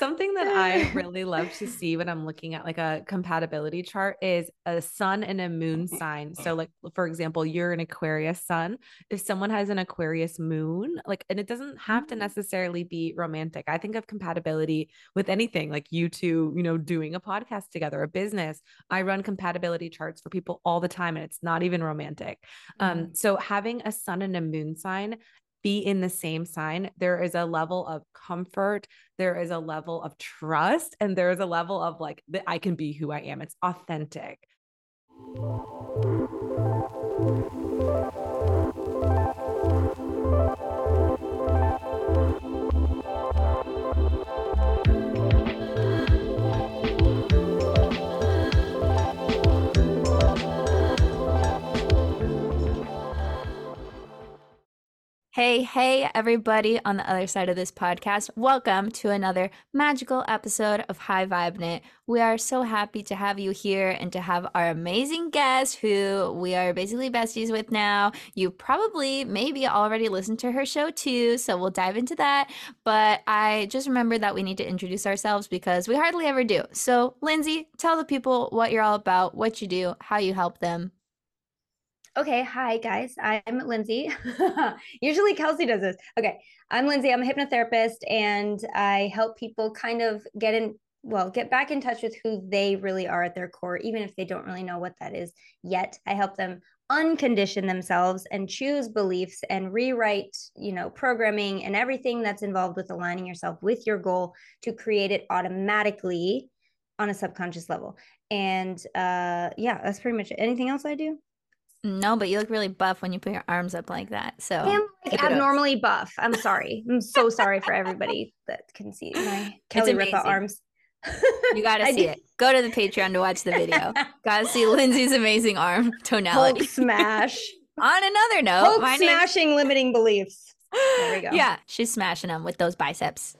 Something that I really love to see when I'm looking at like a compatibility chart is a sun and a moon sign. So, like, for example, you're an Aquarius sun. If someone has an Aquarius moon, like, and it doesn't have to mm. necessarily be romantic. I think of compatibility with anything like you two, you know, doing a podcast together, a business. I run compatibility charts for people all the time and it's not even romantic. Um, mm-hmm. Um, so, having a sun and a moon sign be in the same sign, there is a level of comfort, there is a level of trust, and there is a level of like that I can be who I am. It's authentic. Hey, hey, everybody on the other side of this podcast. Welcome to another magical episode of High Vibe We are so happy to have you here and to have our amazing guest who we are basically besties with now. You probably maybe already listened to her show too, so we'll dive into that. But I just remember that we need to introduce ourselves because we hardly ever do. So, Lynnsey, tell the people what you're all about, what you do, how you help them, Okay, hi guys. I'm Lynnsey. Usually Kelsey does this. Okay, I'm Lynnsey. I'm a hypnotherapist and I help people kind of get in, well, get back in touch with who they really are at their core, even if they don't really know what that is yet. I help them uncondition themselves and choose beliefs and rewrite, you know, programming and everything that's involved with aligning yourself with your goal to create it automatically on a subconscious level. And uh yeah, that's pretty much it. Anything else I do? No, but you look really buff when you put your arms up like that. So I'm like abnormally buff. I'm sorry. I'm so sorry for everybody that can see my Kelly Ripa arms. you gotta see it. Go to the Patreon to watch the video. gotta see Lynnsey's amazing arm tonality. Hulk smash. On another note, Hulk smashing name- limiting beliefs. There we go. Yeah, she's smashing them with those biceps.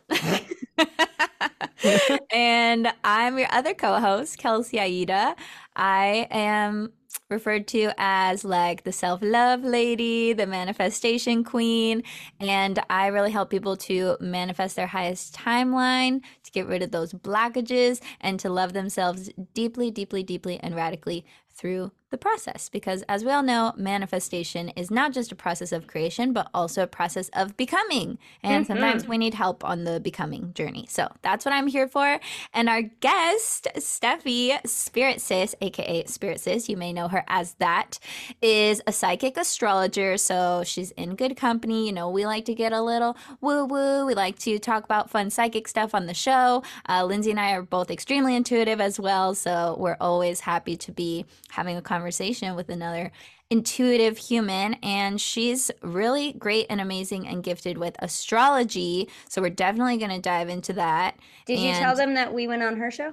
and I'm your other co-host, Kelsey Aida. I am referred to as like the self love lady, the manifestation queen. And I really help people to manifest their highest timeline, to get rid of those blockages, and to love themselves deeply, deeply, deeply, and radically through the process because as we all know manifestation is not just a process of creation but also a process of becoming. And mm-hmm. sometimes we need help on the becoming journey. So that's what i'm here for. And our guest steffi spirit sis aka spirit sis you may know her as that is a psychic astrologer. So she's in good company. You know we like to get a little woo woo we like to talk about fun psychic stuff on the show. Uh, lynnsey and i are both extremely intuitive as well. So we're always happy to be having a conversation conversation with another intuitive human and she's really great and amazing and gifted with astrology. So we're definitely going to dive into that. Did and you tell them that we went on her show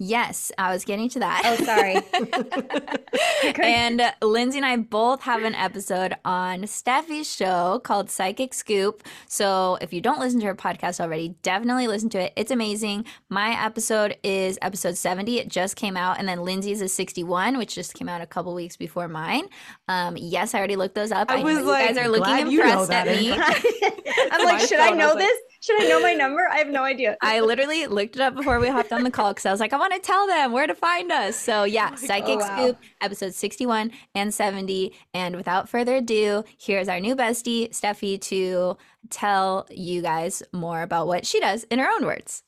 Yes, I was getting to that. Oh, sorry. and Lynnsey and I both have an episode on Steffi's show called Psychic Scoop. So if you don't listen to her podcast already, definitely listen to it. It's amazing. My episode is episode 70. It just came out. And then Lynnsey's is 61, which just came out a couple weeks before mine. Um, yes, I already looked those up. I, I was like, you guys are looking impressed at me. I'm like, should I know this? Should I know my number? I have no idea. I literally looked it up before we hopped on the call because I was like, I want to tell them where to find us. So yeah, oh Psychic oh, wow. Scoop, episode 61 and 70. And without further ado, here's our new bestie, Steffi, to tell you guys more about what she does in her own words.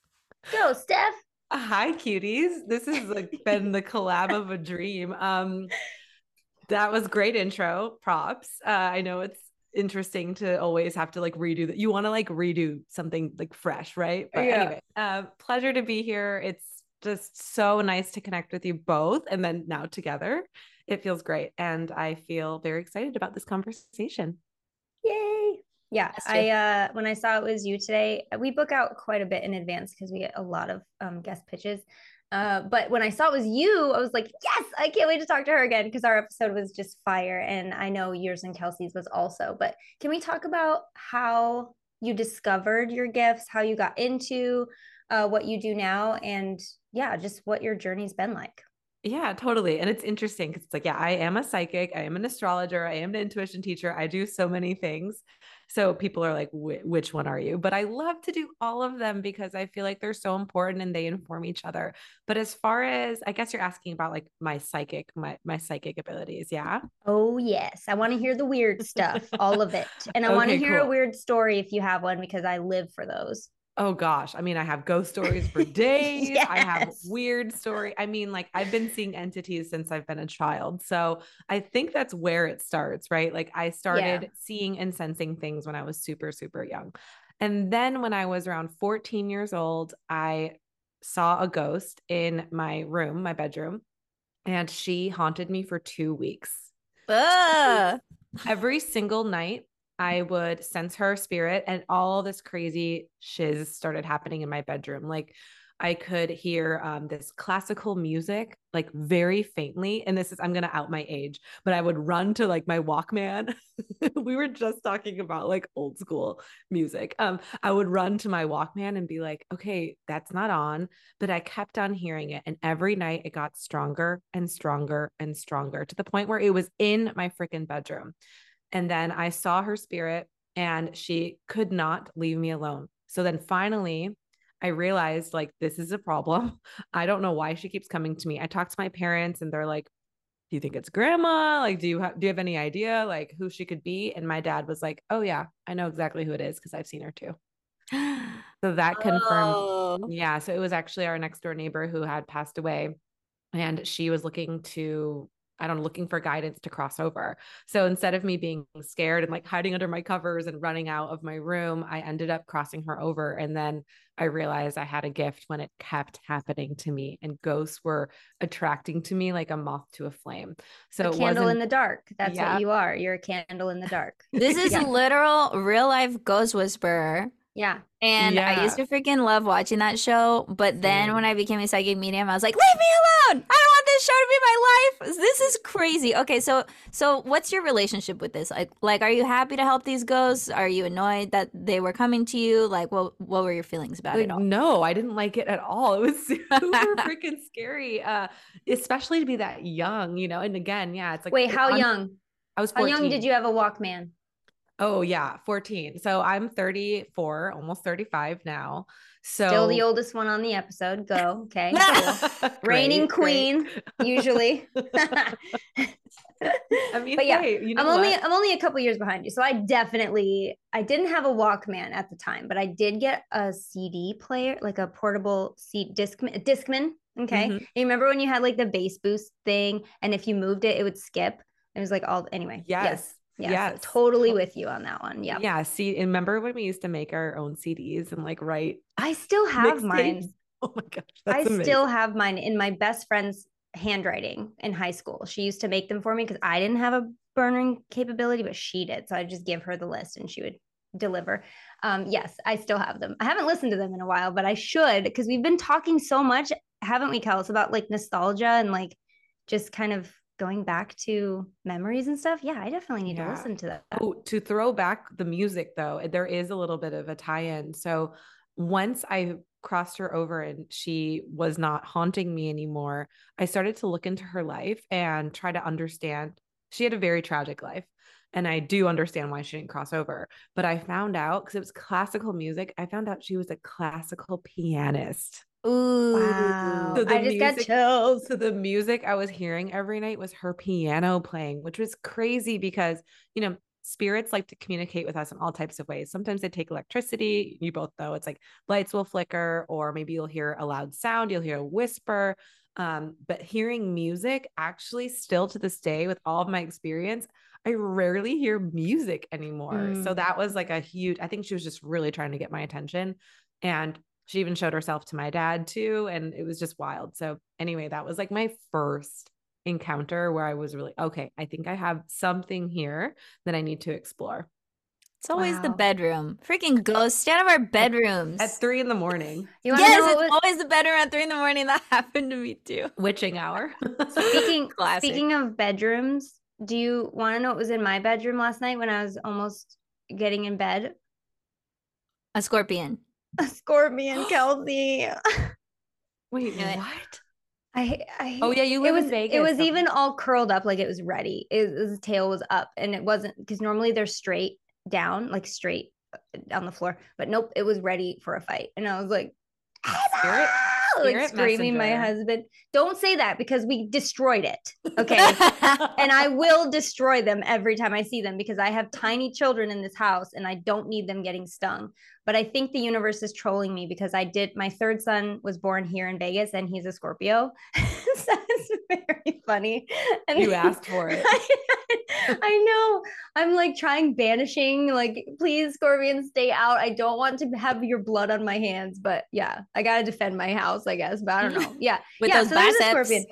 Go, Steph. Hi, cuties. This has like been the collab of a dream. Um, that was great intro. Props. Uh, I know it's interesting to always have to like redo that. You want to like redo something like fresh, right? But yeah. anyway, uh, pleasure to be here. It's just so nice to connect with you both. And then now together, it feels great. And I feel very excited about this conversation. Yay. Yeah, I uh when I saw it was you today, we book out quite a bit in advance because we get a lot of um, guest pitches. Uh, but when I saw it was you, I was like, yes, I can't wait to talk to her again because our episode was just fire. And I know yours and Kelsey's was also. But can we talk about how you discovered your gifts, how you got into uh, what you do now, and yeah, just what your journey's been like? Yeah, totally. And it's interesting because it's like, yeah, I am a psychic, I am an astrologer, I am an intuition teacher, I do so many things. So people are like, which one are you? But I love to do all of them because I feel like they're so important and they inform each other. But as far as I guess you're asking about like my psychic, my my psychic abilities, yeah. Oh yes, I want to hear the weird stuff, all of it, and I okay, want to hear cool. a weird story if you have one because I live for those. Oh gosh. I mean, I have ghost stories for days. yes. I have weird story. I mean, like I've been seeing entities since I've been a child. So I think that's where it starts, right? Like I started yeah. seeing and sensing things when I was super, super young. And then when I was around 14 years old, I saw a ghost in my room, my bedroom, and she haunted me for two weeks. Every single night, I would sense her spirit and all this crazy shiz started happening in my bedroom. Like I could hear um, this classical music, like very faintly. And this is, I'm going to out my age, but I would run to like my Walkman. we were just talking about like old school music. Um, I would run to my Walkman and be like, okay, that's not on. But I kept on hearing it. And every night it got stronger and stronger and stronger to the point where it was in my freaking bedroom. And then I saw her spirit and she could not leave me alone. So then finally, I realized like this is a problem. I don't know why she keeps coming to me. I talked to my parents and they're like, "Do you think it's grandma? Like do you have do you have any idea like who she could be?" And my dad was like, "Oh yeah, I know exactly who it is because I've seen her too." so that confirmed oh. Yeah, so it was actually our next door neighbor who had passed away and she was looking to I don't know, looking for guidance to cross over. So instead of me being scared and like hiding under my covers and running out of my room, I ended up crossing her over. And then I realized I had a gift when it kept happening to me and ghosts were attracting to me like a moth to a flame. So a candle in the dark. That's yeah. what you are. You're a candle in the dark. This is yeah. a literal real life ghost whisperer. Yeah. And yeah. I used to freaking love watching that show. But then when I became a psychic medium, I was like, leave me alone. I don't want this show to be my life. This is crazy. Okay, so so what's your relationship with this? Like like are you happy to help these ghosts? Are you annoyed that they were coming to you? Like what what were your feelings about like, it all? No, I didn't like it at all. It was super freaking scary. Uh especially to be that young, you know. And again, yeah, it's like Wait, how young? I was 14. How young did you have a Walkman? Oh yeah, 14. So I'm 34, almost 35 now. So still the oldest one on the episode. Go. Okay. Cool. Reigning queen, usually. I mean, but yeah, hey, you know I'm only I'm only a couple years behind you. So I definitely I didn't have a Walkman at the time, but I did get a CD player, like a portable CD disc Discman. Okay. Mm-hmm. You remember when you had like the bass boost thing, and if you moved it, it would skip. It was like all anyway. Yes. yes. Yeah, yes. totally with you on that one. Yeah. Yeah. See, remember when we used to make our own CDs and like write? I still have mine. Tapes? Oh my gosh. I amazing. still have mine in my best friend's handwriting in high school. She used to make them for me because I didn't have a burning capability, but she did. So I'd just give her the list and she would deliver. Um, yes, I still have them. I haven't listened to them in a while, but I should because we've been talking so much, haven't we, Kels, about like nostalgia and like just kind of going back to memories and stuff, yeah, I definitely need yeah. to listen to that. Oh, to throw back the music though, eh, there is a little bit of a tie-in. So once I crossed her over and she was not haunting me anymore, I started to look into her life and try to understand. She had a very tragic life. And I do understand why she didn't cross over. But I found out because it was classical music, I found out she was a classical pianist. Ooh, wow. So I just music, got chills. So the music I was hearing every night was her piano playing, which was crazy because, you know, spirits like to communicate with us in all types of ways. Sometimes they take electricity. You both know it's like lights will flicker, or maybe you'll hear a loud sound, you'll hear a whisper. Um, but hearing music actually still to this day, with all of my experience, I rarely hear music anymore. Mm. So that was like a huge, I think she was just really trying to get my attention. And she even showed herself to my dad too. And it was just wild. So, anyway, that was like my first encounter where I was really, okay, I think I have something here that I need to explore. It's always wow. the bedroom. Freaking ghosts. Stay out of our bedrooms. At three in the morning. You yes, it's was- always the bedroom at three in the morning. That happened to me too. Witching hour. speaking, speaking of bedrooms, do you want to know what was in my bedroom last night when I was almost getting in bed? A scorpion a scorpion, Kelsey. Wait, what? I, I oh yeah, you live it was, in Vegas. It was so. even all curled up like it was ready. It, the tail was up, and it wasn't because normally they're straight down, like straight uh, on the floor. But nope, it was ready for a fight. And I was like, Spirit- Oh, like spirit screaming my husband. Don't say that because we destroyed it. Okay. and I will destroy them every time I see them because I have tiny children in this house and I don't need them getting stung. But I think the universe is trolling me because I did my third son was born here in Vegas and he's a Scorpio. so it's very funny. And You asked for it. I know. I'm like trying banishing, like, please, Scorpion, stay out. I don't want to have your blood on my hands. But yeah, I gotta defend my house, I guess. But I don't know. Yeah. With yeah, those so biceps.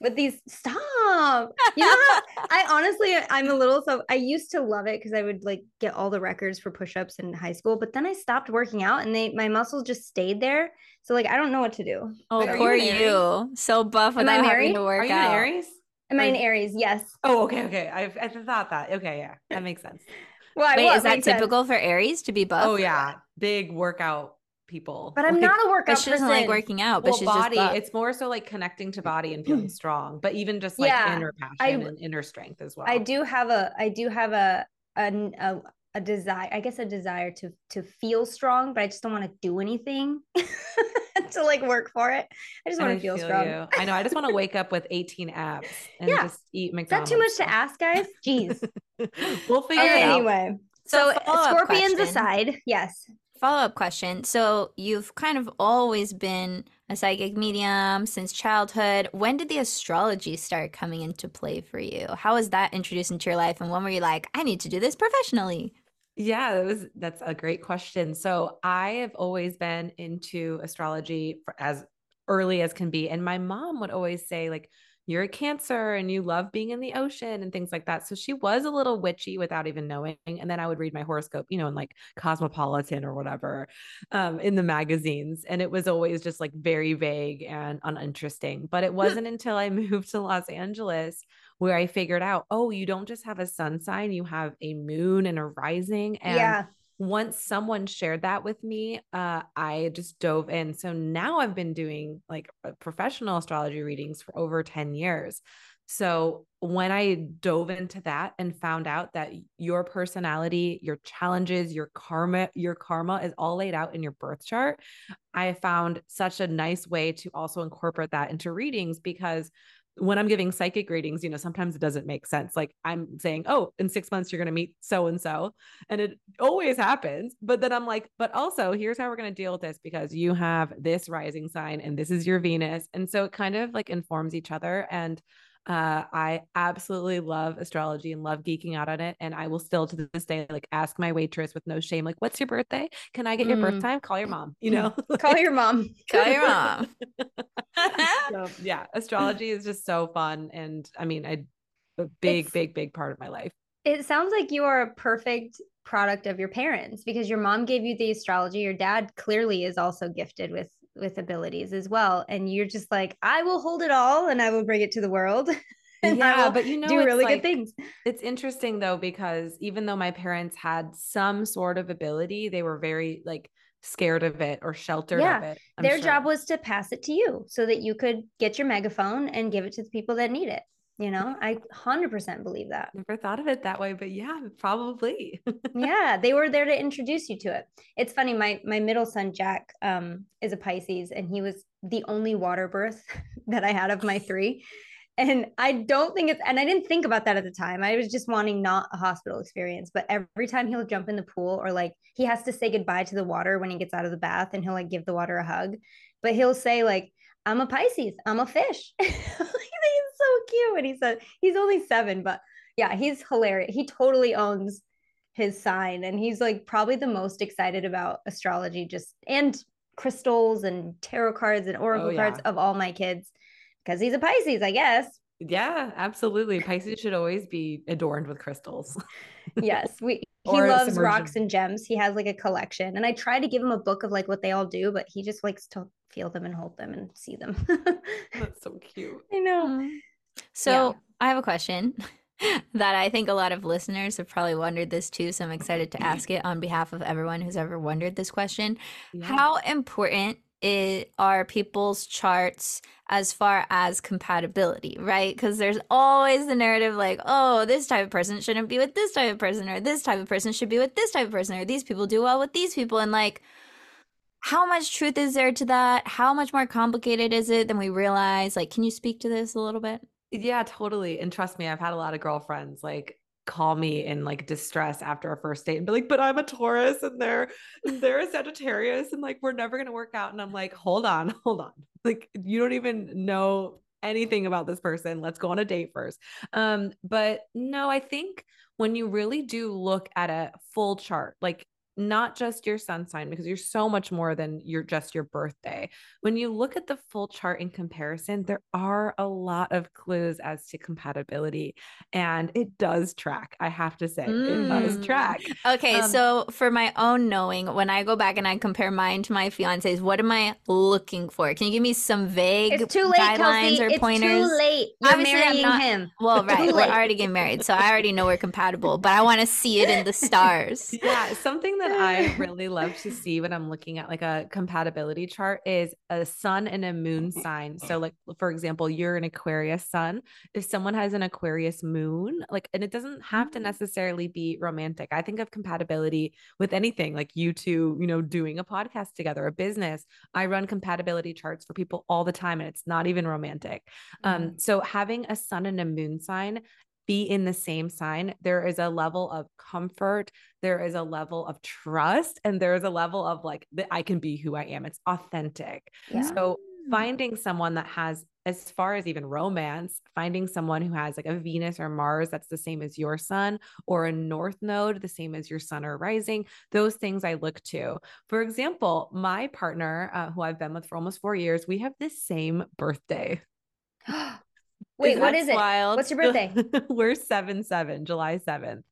with these stop you know how, i honestly i'm a little so i used to love it because i would like get all the records for push-ups in high school but then i stopped working out and they my muscles just stayed there so like i don't know what to do oh, are you poor you. So buff I without having to Are work you an out. Aries? Am i an aries yes Oh, okay, okay. I I thought that. Okay, yeah, that makes sense. why Wait, what is that makes sense? typical for Aries to be buff? Oh yeah, big workout people. but i'm Like, not a workout But she doesn't like person. working out, but well, she's body. just. It's more so like connecting to body and feeling strong, but even just like Yeah, inner passion I- and inner strength as well. i do have a i do have a a, a, a desire i guess a desire to to feel strong but i just don't want to do anything to like work for it i just want to feel, feel strong you. I know. I just want to wake up with 18 abs and Yeah. just eat mcdonald's is that McDonald's. too much to ask guys jeez we'll figure it out. anyway So so, scorpions question. aside yes Follow up question. So you've kind of always been a psychic medium since childhood. When did the astrology start coming into play for you? How was that introduced into your life? And when were you like, I need to do this professionally? Yeah, that was that's a great question. So I have always been into astrology for as early as can be. And my mom would always say, like, you're a cancer and you love being in the ocean and things like that. So she was a little witchy without even knowing. And then I would read my horoscope, you know, in like Cosmopolitan or whatever, um, in the magazines. And it was always just like very vague and uninteresting. But it wasn't until I moved to Los Angeles where I figured out, oh, you don't just have a sun sign, you have a moon and a rising. And yeah once someone shared that with me, uh, I just dove in. So now I've been doing like uh, professional astrology readings for over 10 years. So when I dove into that and found out that your personality, your challenges, your karma, your karma is all laid out in your birth chart, I found such a nice way to also incorporate that into readings because when I'm giving psychic readings, you know, sometimes it doesn't make sense. Like I'm saying, oh, in six months, you're going to meet so and so. And it always happens. But then I'm like, but also, here's how we're going to deal with this because you have this rising sign and this is your Venus. And so it kind of like informs each other. And uh, I absolutely love astrology and love geeking out on it. And I will still to this day, like, ask my waitress with no shame, like, what's your birthday? Can I get your birth Mm. time? Call your mom, you know? call your mom Call your mom. so yeah, astrology is just so fun, and I mean, I a big, It's- big, big part of my life. it sounds like you are a perfect product of your parents because your mom gave you the astrology your dad clearly is also gifted with with abilities as well and you're just like i will hold it all and i will bring it to the world yeah, but you know, do really like- good things It's interesting though because even though my parents had some sort of ability, they were very like scared of it or sheltered Yeah, of it. I'm their sure. job was to pass it to you so that you could get your megaphone and give it to the people that need it you know i 100% believe that. Never thought of it that way, but yeah, probably. yeah they were there to introduce you to it. It's funny my my middle son jack um is a pisces and he was the only water birth that i had of my three. And i don't think it's and i didn't think about that at the time. I was just wanting not a hospital experience but every time he'll jump in the pool or like he has to say goodbye to the water when he gets out of the bath and he'll like give the water a hug. But he'll say like i'm a pisces i'm a fish so cute. And he said he's only seven but yeah he's hilarious he totally owns his sign. And he's like probably the most excited about astrology just and crystals and tarot cards and oracle Oh, cards of all my kids because he's a pisces i guess. Yeah, absolutely. Pisces should always be adorned with crystals. yes we he loves rocks and gems. He has like a collection. And i try to give him a book of like what they all do but he just likes to feel them and hold them and see them That's so cute. i know Mm. So I have a question that I think a lot of listeners have probably wondered this too. So I'm excited to ask it on behalf of everyone who's ever wondered this question. Yeah. How important it are people's charts as far as compatibility, right? Because there's always the narrative like, oh, this type of person shouldn't be with this type of person, or this type of person should be with this type of person, or these people do well with these people. And like, how much truth is there to that? How much more complicated is it than we realize? Like, can you speak to this a little bit? Yeah, totally. And trust me, I've had a lot of girlfriends like call me in like distress after a first date and be like, but I'm a Taurus and they're they're a Sagittarius and like we're never gonna work out. And I'm like, hold on, hold on. Like you don't even know anything about this person. Let's go on a date first. Um, but no, I think when you really do look at a full chart, like not just your sun sign because you're so much more than your just your birthday. When you look at the full chart in comparison, there are a lot of clues as to compatibility and it does track. I have to say, mm. it does mm. track. Okay, um, so for my own knowing, when I go back and I compare mine to my fiance's, what am I looking for? Can you give me some vague it's too late, guidelines Kelsey. or it's pointers? Too late. You're Obviously, marrying not, him. Well, right, we're already getting married, so I already know we're compatible, but I want to see it in the stars. Yeah, something that that I really love to see when I'm looking at like a compatibility chart is a sun and a moon sign. So, like, for example, you're an Aquarius sun. If someone has an Aquarius moon, like, and it doesn't have to mm. necessarily be romantic. I think of compatibility with anything, like you two, you know, doing a podcast together, a business. I run compatibility charts for people all the time, and it's not even romantic. Um, mm-hmm. Um, so, having a sun and a moon sign be in the same sign, there is a level of comfort, there is a level of trust, and there is a level of like that I can be who I am. It's authentic. Yeah. So finding someone that has as far as even romance, finding someone who has like a Venus or Mars that's the same as your sun, or a North Node the same as your sun or rising, those things I look to. For example, my partner, uh, who I've been with for almost four years, we have the same birthday. Wait, what is it? Wild? What's your birthday? We're seven seven, July seventh.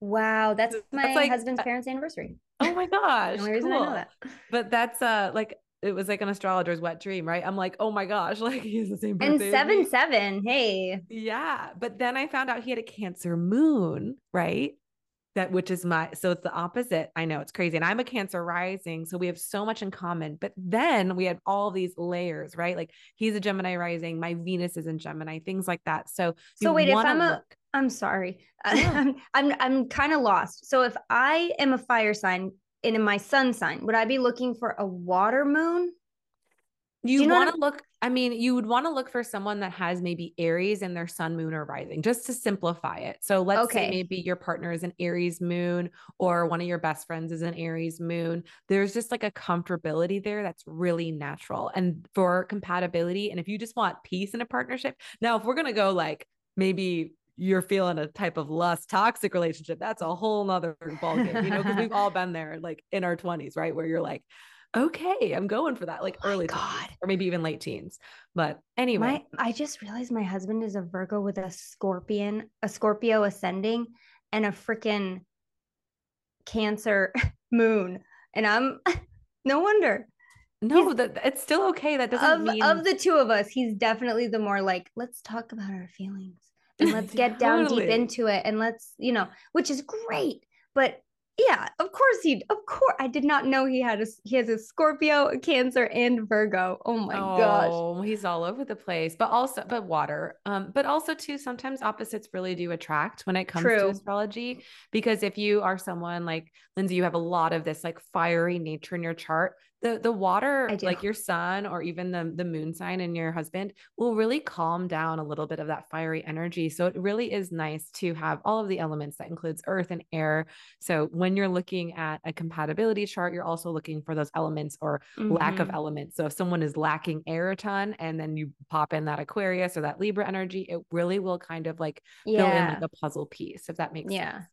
Wow, that's my that's like, husband's uh, parents' anniversary. Oh my gosh, the only reason cool. I know that. But that's uh like it was like an astrologer's wet dream, right? I'm like, oh my gosh, like he's the same birthday. And seven seven, hey. Yeah, but then I found out he had a Cancer moon, right? That which is my so it's the opposite. I know it's crazy and i'm a cancer rising so we have so much in common but then we had all these layers right? Like he's a gemini rising my venus is in gemini things like that. So so wait if i'm look- a i'm sorry yeah. i'm i'm, I'm kind of lost. So if i am a fire sign and in my sun sign would i be looking for a water moon you, you want to look, I mean, you would want to look for someone that has maybe Aries in their sun, moon, or rising, just to simplify it. So let's okay. say maybe your partner is an Aries moon, or one of your best friends is an Aries moon. There's just like a comfortability there that's really natural. And for compatibility, and if you just want peace in a partnership, now if we're going to go like maybe you're feeling a type of lust toxic relationship that's a whole nother ballgame you know because we've all been there like in our 20s right where you're like okay, I'm going for that, like oh early God. or maybe even late teens. But anyway, my, I just realized my husband is a Virgo with a scorpion, a Scorpio ascending, and a freaking Cancer moon, and I'm no wonder. No, he's, that it's still okay. That doesn't of, mean of the two of us, he's definitely the more like, let's talk about our feelings and let's get down deep into it and let's, you know, which is great. But yeah, of course he. Of course, I did not know he had a he has a Scorpio, a Cancer, and Virgo. Oh my oh, gosh, he's all over the place. But also, but water. Um, but also too, sometimes opposites really do attract when it comes True. to astrology. Because if you are someone like Lynnsey, you have a lot of this like fiery nature in your chart the the water like your sun or even the the moon sign and your husband will really calm down a little bit of that fiery energy so it really is nice to have all of the elements that includes earth and air so when you're looking at a compatibility chart you're also looking for those elements or mm-hmm. lack of mm-hmm. elements so if someone is lacking air a ton and then you pop in that aquarius or that libra energy it really will kind of like yeah. fill in like a puzzle piece if that makes yeah. sense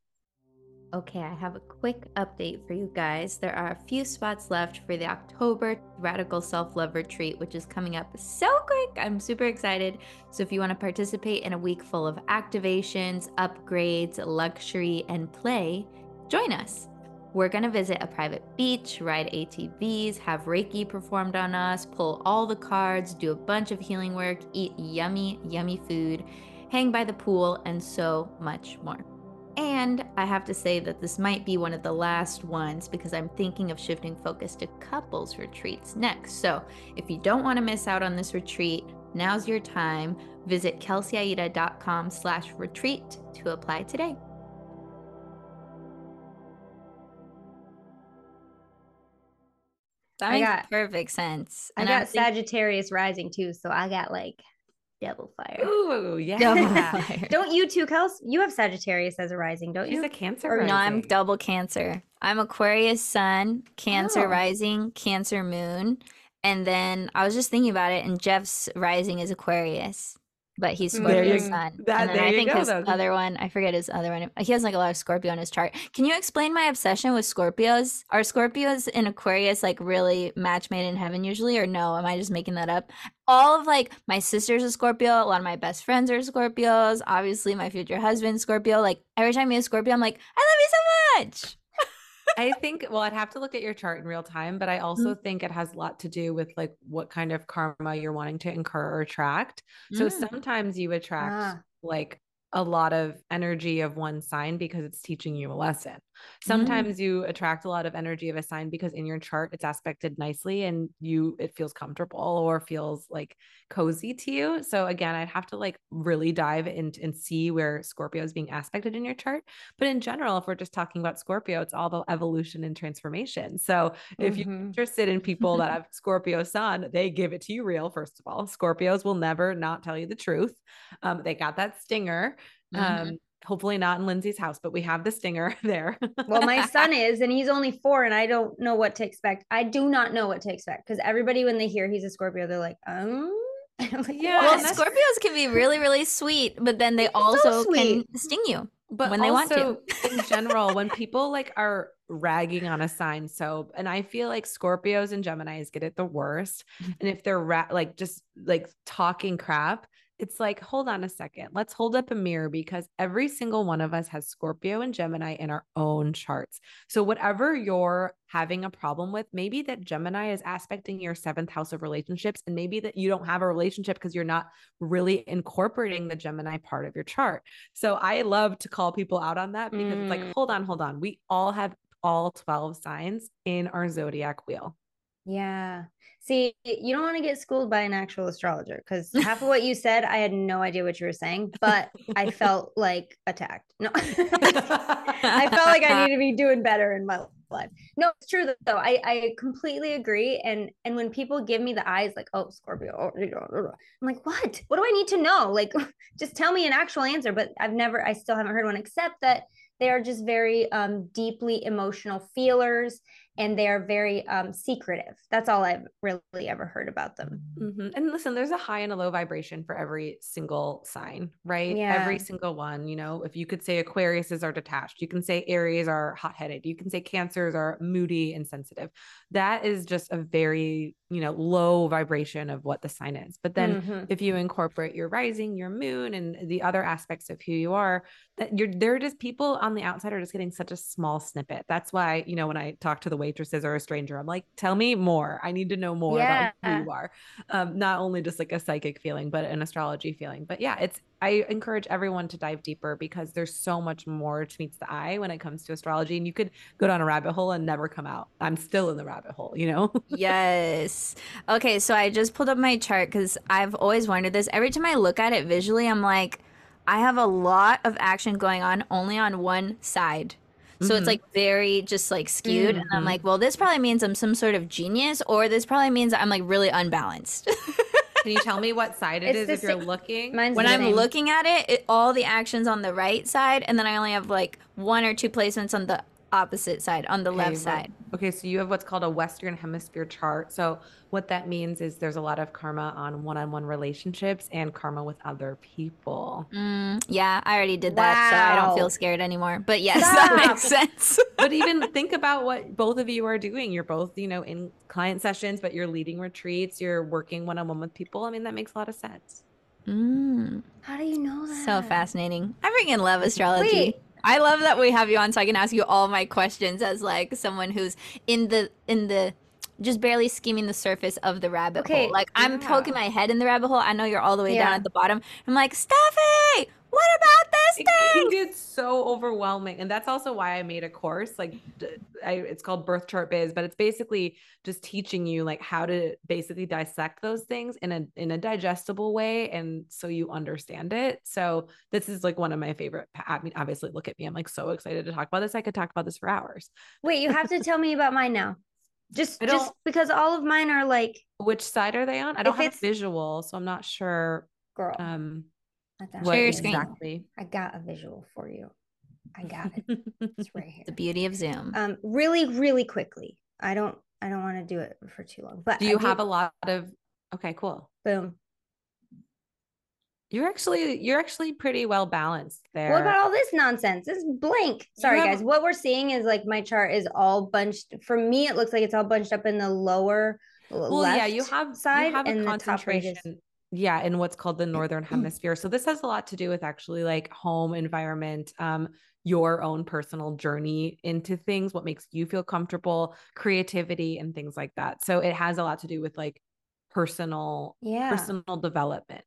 Okay, I have a quick update for you guys. There are a few spots left for the October Radical Self Love Retreat, which is coming up so quick. I'm super excited. So, if you want to participate in a week full of activations, upgrades, luxury, and play, join us. We're going to visit a private beach, ride ATVs, have Reiki performed on us, pull all the cards, do a bunch of healing work, eat yummy, yummy food, hang by the pool, and so much more. And I have to say that this might be one of the last ones because I'm thinking of shifting focus to couples retreats next. So if you don't want to miss out on this retreat, now's your time. Visit kelseyaida.com slash retreat to apply today. That I makes got- perfect sense. I And I'm got think- Sagittarius rising too, so I got like devil fire. Ooh, yeah. Double fire. Don't you too, Kels? You have Sagittarius as a rising, don't She's you? a cancer. Or- No, I'm double Cancer. I'm Aquarius Sun, Cancer Oh. Rising, Cancer Moon, and then I was just thinking about it, and Jeff's rising is Aquarius, but he's mm, There Scorpio Sun. that- and then I think go, his then. other one, I forget his other one. He has like a lot of Scorpio on his chart. Can you explain my obsession with Scorpios? Are Scorpios in Aquarius like really match made in heaven usually, or no? Am I just making that up? All of like my sister's a Scorpio. A lot of my best friends are Scorpios. Obviously, my future husband's Scorpio. Like every time meet a Scorpio, I'm like, I love you so much. I think, well, I'd have to look at your chart in real time, but I also think it has a lot to do with like what kind of karma you're wanting to incur or attract. So Mm. sometimes you attract Ah. like a lot of energy of one sign because it's teaching you a lesson. Mm. Sometimes you attract a lot of energy of a sign because in your chart it's aspected nicely and you it feels comfortable or feels like cozy to you. So again, I'd have to like really dive in and see where Scorpio is being aspected in your chart. But in general, if we're just talking about Scorpio, it's all about evolution and transformation. So if you're Mhm. interested in people that have Scorpio sun, they give it to you real, first of all. Scorpios will never not tell you the truth. Um, they got that stinger. Mhm. Um, hopefully not in Lynnsey's house, but we have the stinger there. well, my son is, and he's only four, and I don't know what to expect. I do not know what to expect because everybody, when they hear he's a Scorpio, they're like, um, like, Yeah, well, Scorpios can be really, really sweet, but then they They're so also can sting you. but when they want to. in general, when people like are ragging on a sign, so and I feel like Scorpios and Geminis get it the worst. Mm-hmm. And if they're ra- like just like talking crap, it's like, hold on a second. Let's hold up a mirror because every single one of us has Scorpio and Gemini in our own charts. So, whatever you're having a problem with, maybe that Gemini is aspecting your seventh house of relationships, and maybe that you don't have a relationship because you're not really incorporating the Gemini part of your chart. So, I love to call people out on that because it's like, Mm. hold on, hold on. We all have all 12 signs in our zodiac wheel. Yeah. See, you don't want to get schooled by an actual astrologer because half of what you said, I had no idea what you were saying, but I felt like attacked. No, I felt like I need to be doing better in my life. No, it's true though. I, I completely agree. And and when people give me the eyes, like, oh, Scorpio, oh, I'm like, what? What do I need to know? Like, just tell me an actual answer. But I've never, I still haven't heard one except that they are just very um, deeply emotional feelers and they are very um, secretive. That's all I've really ever heard about them. Mhm. And listen, there's a high and a low vibration for every single sign, right? Every single one. You know, if you could say Aquariuses are detached, you can say Aries are hot headed, you can say Cancers are moody and sensitive. That is just a very, you know, low vibration of what the sign is. But then Mhm. if you incorporate your rising, your moon, and the other aspects of who you are, that you're they're just people on the outside are just getting such a small snippet. That's why, you know, when I talk to the waitresses or a stranger, I'm like, tell me more. I need to know more about who you are. Um, not only just like a psychic feeling, but an astrology feeling. But yeah, it's I encourage everyone to dive deeper because there's so much more to meets the eye when it comes to astrology. And you could go down a rabbit hole and never come out. I'm still in the rabbit hole, you know? yes. Okay, so I just pulled up my chart because I've always wondered this. Every time I look at it visually, I'm like, I have a lot of action going on only on one side. So it's Mhm. like very just like skewed. And I'm Mhm. like, well, this probably means I'm some sort of genius, or this probably means I'm like really unbalanced. Can you tell me what side it It's is if you're sa- looking? Mine's when I'm same. looking at it, it, all the actions on the right side, and then I only have like one or two placements on the opposite side, on the Okay, left well- side. Okay, so you have what's called a Western Hemisphere chart. So what that means is there's a lot of karma on one-on-one relationships and karma with other people. Mm, yeah, I already did that, so I don't feel scared anymore. But yes, that makes sense. But even think about what both of you are doing. You're both, you know, in client sessions, but you're leading retreats, you're working one-on-one with people. I mean, that makes a lot of sense. mm, How do you know that? so fascinating. I freaking love astrology. Wait. I love that we have you on so I can ask you all my questions as like someone who's in the in the just barely skimming the surface of the rabbit Okay, hole. Like I'm yeah. poking my head in the rabbit hole. I know you're all the way down at the bottom. I'm like, Steffi, what about this it thing? can get so overwhelming and that's also why i made a course like I, it's called birth chart biz but it's basically just teaching you like how to basically dissect those things in a in a digestible way and so you understand it so this is like one of my favorite i mean obviously look at me i'm like so excited to talk about this i could talk about this for hours Wait, you have to tell me about mine now. Just just because all of mine are like which side are they on i don't have a visual so i'm not sure girl. um not that what your screen. exactly I got a visual for you. I got it. It's right here. The beauty of Zoom. Um, really, really quickly. I don't I don't want to do it for too long. But do you have a lot of okay cool boom? You're actually you're actually pretty well balanced there. What about all this nonsense? This is blank. Sorry, have- guys. What we're seeing is like my chart is all bunched. For me, it looks like it's all bunched up in the lower well, left yeah, you have side you have a and the top right concentration. is yeah, in what's called the northern hemisphere. So this has a lot to do with actually like home environment, um, your own personal journey into things, what makes you feel comfortable, creativity, and things like that. So it has a lot to do with like personal yeah. personal development.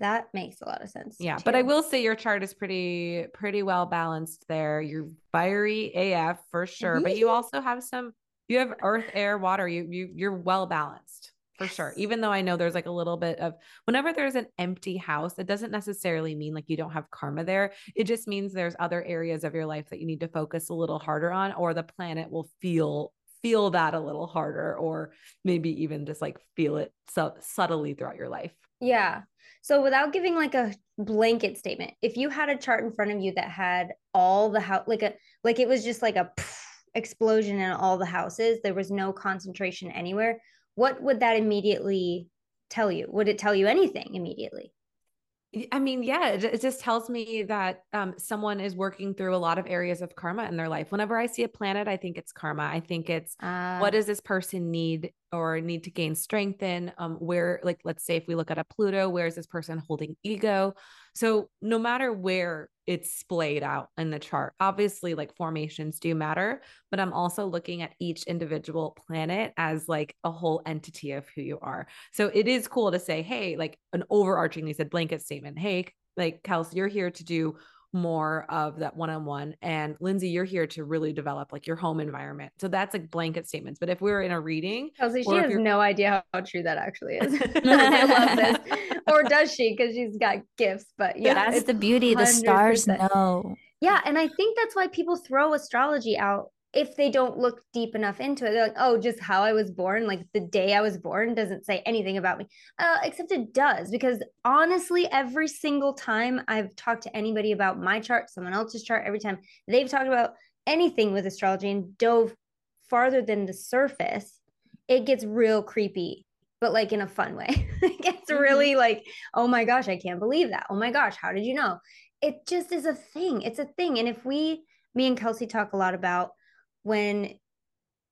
That makes a lot of sense. Yeah, but I will say your chart is pretty pretty well balanced there. You're fiery AF for sure, but you also have some you have earth, air, water. You you you're well balanced for sure. Even though I know there's like a little bit of whenever there's an empty house, it doesn't necessarily mean like you don't have karma there. It just means there's other areas of your life that you need to focus a little harder on or the planet will feel feel that a little harder or maybe even just like feel it so subtly throughout your life. Yeah. So without giving like a blanket statement, if you had a chart in front of you that had all the house like a like it was just like a explosion in all the houses, there was no concentration anywhere, what would that immediately tell you? Would it tell you anything immediately? I mean, yeah, it, just tells me that um, someone is working through a lot of areas of karma in their life. Whenever I see a planet, I think it's karma. I think it's Uh, what does this person need or need to gain strength in? Um, where, like, let's say if we look at a Pluto, where is this person holding ego? So no matter where it's splayed out in the chart, obviously, like formations do matter, but I'm also looking at each individual planet as like a whole entity of who you are. So it is cool to say, hey, like an overarching, said blanket statement. Hey, like Kelsey, you're here to do more of that one-on-one and lynnsey you're here to really develop like your home environment so that's like blanket statements but if we were in a reading Kelsey, she has no idea how true that actually is. I love this. Or does she? Because she's got gifts. But yeah, That's the beauty. The stars 100%. know. Yeah, and I think that's why people throw astrology out if they don't look deep enough into it. They're like, "Oh, just how I was born, like the day I was born doesn't say anything about me." Uh, except it does because honestly, every single time I've talked to anybody about my chart, someone else's chart, every time they've talked about anything with astrology and dove farther than the surface, it gets real creepy, but like in a fun way. it gets really like, "Oh my gosh, I can't believe that. Oh my gosh, how did you know?" it just is a thing. It's a thing. And if we, me and Kelsey talk a lot about when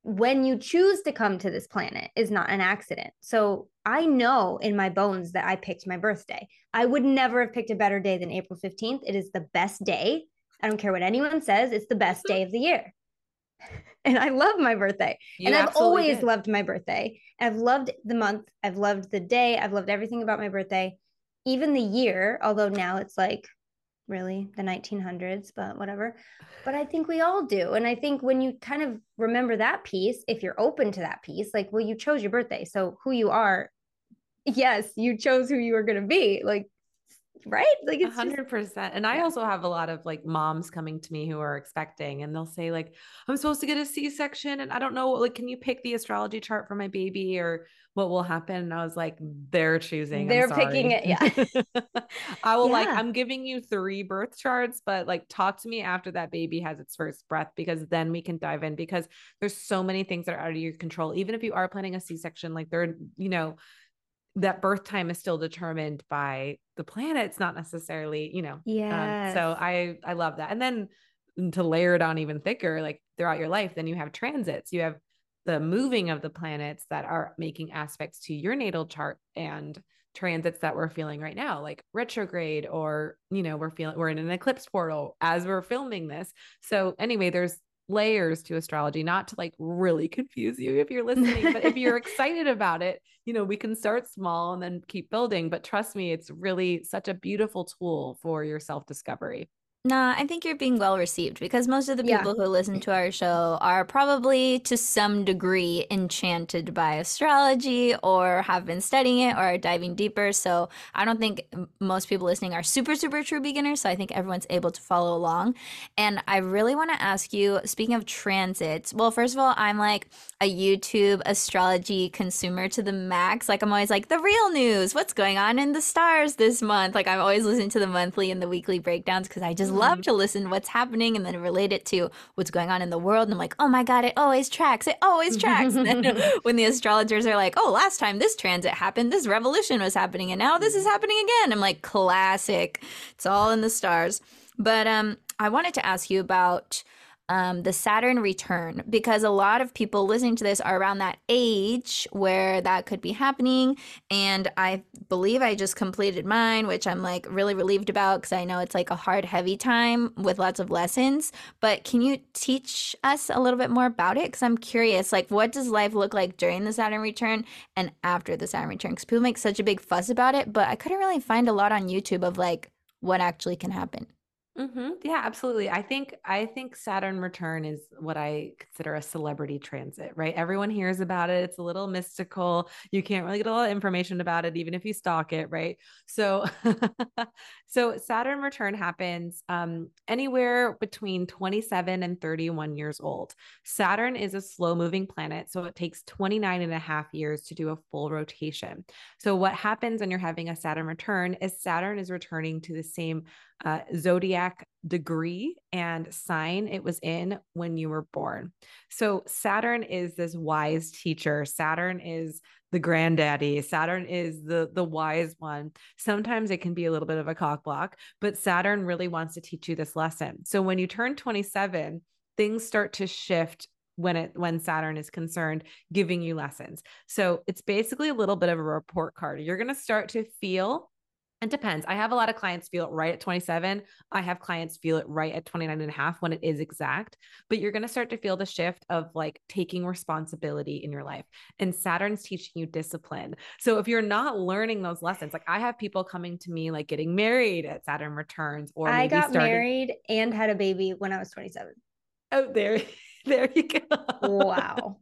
when you choose to come to this planet is not an accident. So I know in my bones that I picked my birthday. I would never have picked a better day than April 15th. It is the best day. I don't care what anyone says, it's the best day of the year. And I love my birthday You and I've always did. loved my birthday. I've loved the month. I've loved the day. I've loved everything about my birthday, even the year. Although now it's like really the 1900s, but whatever. But I think we all do. And I think when you kind of remember that piece, if you're open to that piece, like, well, you chose your birthday. So who you are, yes, you chose who you were going to be. Like, right? Like, it's hundred percent. And I also have a lot of like moms coming to me who are expecting and they'll say, like, I'm supposed to get a C-section and I don't know, like, can you pick the astrology chart for my baby or what will happen? And I was like, they're choosing. They're picking it, Yeah. I will like, I'm giving you three birth charts, but like talk to me after that baby has its first breath because then we can dive in because there's so many things that are out of your control. Even if you are planning a C-section, like they're, you know, that birth time is still determined by the planets, not necessarily, you know. yeah. Um, so I I love that. And then to layer it on even thicker, like throughout your life, then you have transits. You have the moving of the planets that are making aspects to your natal chart and transits that we're feeling right now, like retrograde, or you know, we're feeling we're in an eclipse portal as we're filming this. So anyway, there's layers to astrology, not to like really confuse you if you're listening, but if you're excited about it, you know, we can start small and then keep building. But trust me, it's really such a beautiful tool for your self discovery. Nah, I think you're being well received because most of the Yeah. people who listen to our show are probably to some degree enchanted by astrology or have been studying it or are diving deeper. So I don't think most people listening are super, super true beginners. So I think everyone's able to follow along. And I really want to ask you speaking of transits, well, first of all, I'm like a YouTube astrology consumer to the max. Like I'm always like, the real news, what's going on in the stars this month? Like I'm always listening to the monthly and the weekly breakdowns because I just love to listen to what's happening and then relate it to what's going on in the world. And I'm like, oh my God, it always tracks. It always tracks. And then when the astrologers are like, oh, last time this transit happened, this revolution was happening, and now this is happening again. I'm like, classic. It's all in the stars. But um, I wanted to ask you about um, the Saturn return because a lot of people listening to this are around that age where that could be happening. And I believe I just completed mine, which I'm like really relieved about because I know it's like a hard, heavy time with lots of lessons. But can you teach us a little bit more about it? Because I'm curious, like, what does life look like during the Saturn return and after the Saturn return? Because people make such a big fuss about it, but I couldn't really find a lot on YouTube of like what actually can happen. Hmm Yeah, absolutely. I think I think Saturn return is what I consider a celebrity transit, right? Everyone hears about it. It's a little mystical. You can't really get a lot of information about it, even if you stalk it, right? So, so Saturn return happens um, anywhere between 27 and 31 years old. Saturn is a slow moving planet, so it takes 29 and a half years to do a full rotation. So, what happens when you're having a Saturn return is Saturn is returning to the same uh, zodiac degree and sign it was in when you were born. So Saturn is this wise teacher. Saturn is the granddaddy. Saturn is the the wise one. Sometimes it can be a little bit of a cock block, but Saturn really wants to teach you this lesson. So when you turn 27, things start to shift when it when Saturn is concerned giving you lessons. So it's basically a little bit of a report card. You're going to start to feel it depends. I have a lot of clients feel it right at 27. I have clients feel it right at 29 and a half when it is exact. But you're going to start to feel the shift of like taking responsibility in your life. And Saturn's teaching you discipline. So if you're not learning those lessons, like I have people coming to me like getting married at Saturn returns or I got starting- married and had a baby when I was 27. Oh, there, there you go. Wow.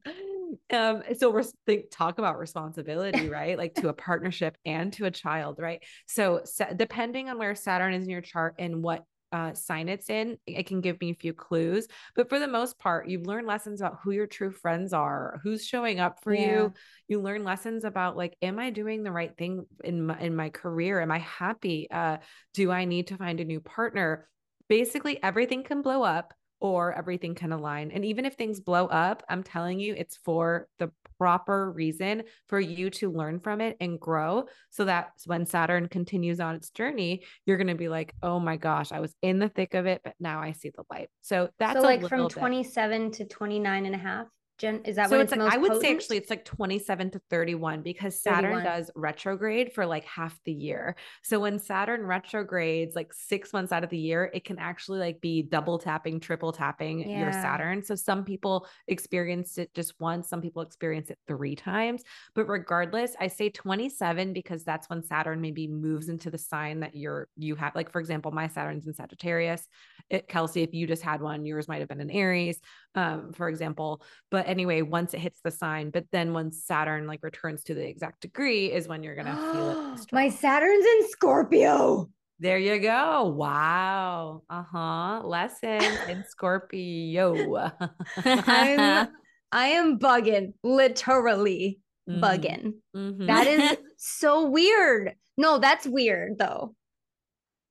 Um, so we're think, talk about responsibility, right? Like to a partnership and to a child, right? So depending on where Saturn is in your chart and what uh, sign it's in, it can give me a few clues. But for the most part, you've learned lessons about who your true friends are, who's showing up for Yeah. you. You learn lessons about like, am I doing the right thing in my in my career? Am I happy? Uh, do I need to find a new partner? Basically, everything can blow up or everything can align. And even if things blow up, I'm telling you, it's for the proper reason for you to learn from it and grow so that when Saturn continues on its journey, you're going to be like, oh my gosh, I was in the thick of it, but now I see the light. So that's so like from bit. 27 to 29 and a half. Jen, is that so when it's it's, like I would say actually it's like 27 to 31 because Saturn 31. does retrograde for like half the year. So when Saturn retrogrades like 6 months out of the year, it can actually like be double tapping, triple tapping your Saturn. So some people experience it just once, some people experience it 3 times, but regardless, I say 27 because that's when Saturn maybe moves into the sign that you're you have like for example, my Saturn's in Sagittarius. It, Kelsey, if you just had one, yours might have been in Aries, um, for example. But anyway, once it hits the sign, but then once Saturn like returns to the exact degree is when you're gonna feel it. My. Saturn's in Scorpio. There you go. Wow. Uh-huh. Lesson in Scorpio. I'm I am bugging, literally Mhm. bugging. Mhm. That is so weird. No, that's weird though.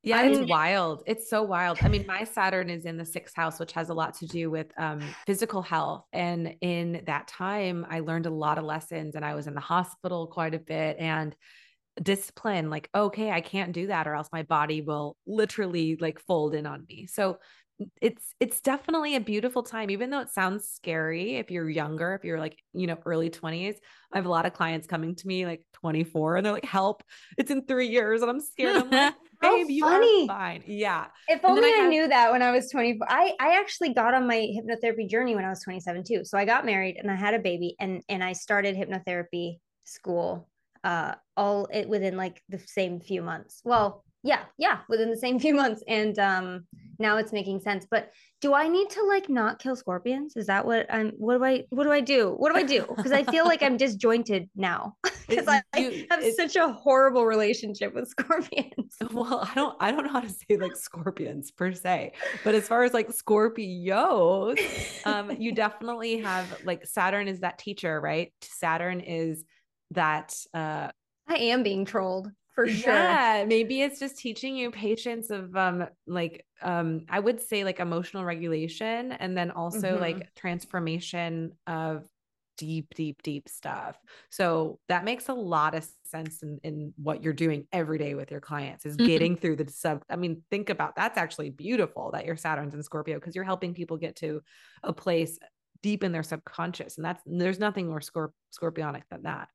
Yeah, I it's mean- wild. It's so wild. I mean, my Saturn is in the sixth house, which has a lot to do with um, physical health. And in that time, I learned a lot of lessons and I was in the hospital quite a bit and discipline like, okay, I can't do that or else my body will literally like fold in on me. So it's it's definitely a beautiful time even though it sounds scary if you're younger if you're like you know early 20s i have a lot of clients coming to me like 24 and they're like help it's in three years and i'm scared i'm like babe, you funny. are fine. Yeah. If only I I, knew that when I was 24. I I actually got on my hypnotherapy journey when I was 27 too. So I got married and I had a baby and and I started hypnotherapy school uh all it within like the same few months. Well, yeah, yeah, within the same few months and um now it's making sense. But do I need to like not kill scorpions? Is that what I'm what do I what do I do? What do I do? Because I feel like I'm disjointed now. Because I You- have such a horrible relationship with scorpions. Well, I don't I don't know how to say like scorpions per se, but as far as like Scorpios, um, you definitely have like Saturn is that teacher, right? Saturn is that uh I am being trolled for sure. yeah, maybe it's just teaching you patience of um like um I would say like emotional regulation and then also Mhm. like transformation of deep, deep, deep stuff. So that makes a lot of sense in, in what you're doing every day with your clients is Mhm. getting through the sub. I mean, think about that's actually beautiful that your Saturn's in Scorpio because you're helping people get to a place deep in their subconscious. And that's there's nothing more scorp- scorpionic than that.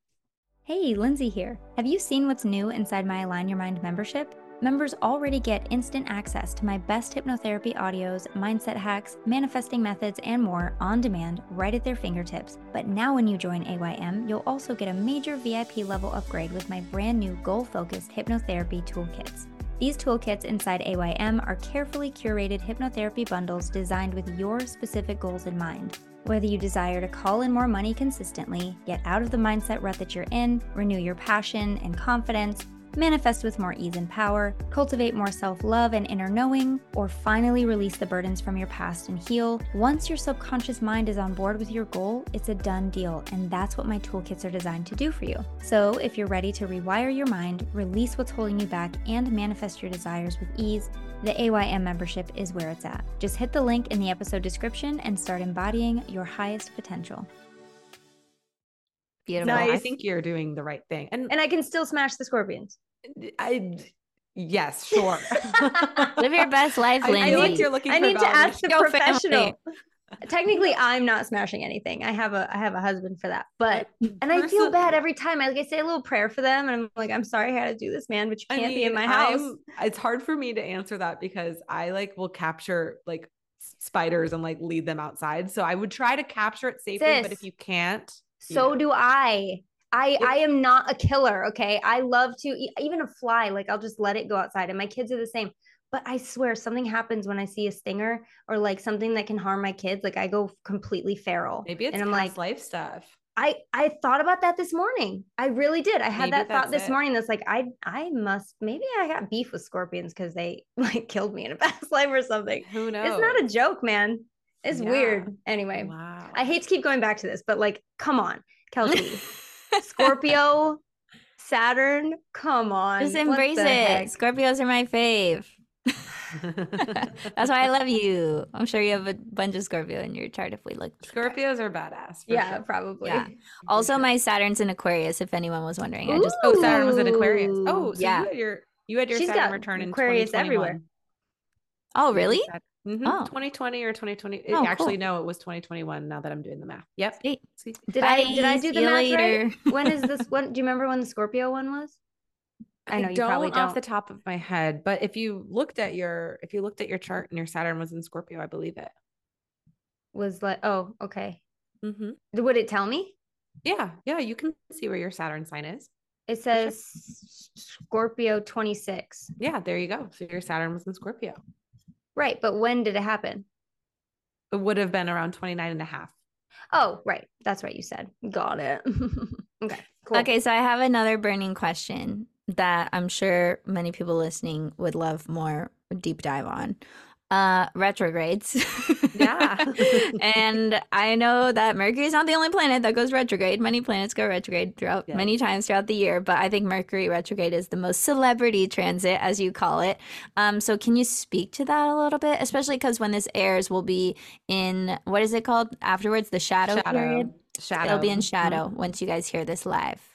Hey, Lynnsey here. Have you seen what's new inside my Align Your Mind membership? Members already get instant access to my best hypnotherapy audios, mindset hacks, manifesting methods, and more on demand right at their fingertips. But now, when you join AYM, you'll also get a major VIP level upgrade with my brand new goal focused hypnotherapy toolkits. These toolkits inside AYM are carefully curated hypnotherapy bundles designed with your specific goals in mind. Whether you desire to call in more money consistently, get out of the mindset rut that you're in, renew your passion and confidence, manifest with more ease and power, cultivate more self love and inner knowing, or finally release the burdens from your past and heal, once your subconscious mind is on board with your goal, it's a done deal. And that's what my toolkits are designed to do for you. So if you're ready to rewire your mind, release what's holding you back, and manifest your desires with ease, the AYM membership is where it's at. Just hit the link in the episode description and start embodying your highest potential. Beautiful. No, I think you're doing the right thing. And, And I can still smash the scorpions. I yes, sure. Live your best life, I, I Lynnsey. think you're looking I for need to ask the Show family. professional. Technically, I'm not smashing anything. I have a I have a husband for that. But and I feel bad every time. I like I say a little prayer for them, and I'm like, I'm sorry I had to do this, man, but you can't be in my house. I'm- it's hard for me to answer that because I like will capture like spiders and like lead them outside. So I would try to capture it safely, but if you can't, So Yeah. do I. I It- I am not a killer, okay? I love to even a fly, like I'll just let it go outside and my kids are the same. But I swear something happens when I see a stinger or like something that can harm my kids, like I go completely feral. maybe it's and I'm past like life stuff. I I thought about that this morning. I really did. I had Maybe that thought this it. morning that's like I I must maybe I got beef with scorpions cuz they like killed me in a past life or something. Who knows? It's not a joke, man. It's Yeah. weird. Anyway, wow. I hate to keep going back to this, but like come on, Kelsey. Scorpio, Saturn, come on. Just embrace it. heck? Scorpios are my fave. That's why I love you. I'm sure you have a bunch of Scorpio in your chart if we look. deeper. Scorpios are badass. Yeah, sure. probably. Yeah. Also, my Saturn's in Aquarius. If anyone was wondering, I just oh Saturn was in Aquarius. Oh, so yeah. you had your you had your She's Saturn got return in Aquarius everywhere. oh really? Mhm, Oh. 2020 or 2020. Oh, Actually, cool. no, it was 2021. Now that I'm doing the math. Yep. Sweet. See? Did I did I do the math later. right? When is this one? Do you remember when the Scorpio one was? I know you don't probably off the top of my head, but if you looked at your if you looked at your chart and your Saturn was in Scorpio, I believe it. Was like, oh, okay. Mm-hmm. Would it tell me? Yeah, yeah, you can see where your Saturn sign is. It sure. says Scorpio 26. Yeah, there you go. So your Saturn was in Scorpio. Right, but when did it happen? It would have been around 29 and a half. Oh, right. That's what You said. Got it. okay. Cool. Okay, so I have another burning question that I'm sure many people listening would love more deep dive on. Uh retrogrades. Yeah. and I know that Mercury is not the only planet that goes retrograde. Many planets go retrograde throughout Yes. many times throughout the year, but I think Mercury retrograde is the most celebrity transit, as you call it. Um, so can you speak to that a little bit, especially because when this airs, we'll be in what is it called afterwards? The shadow, period. Shadow. It'll be in shadow once you guys hear this live.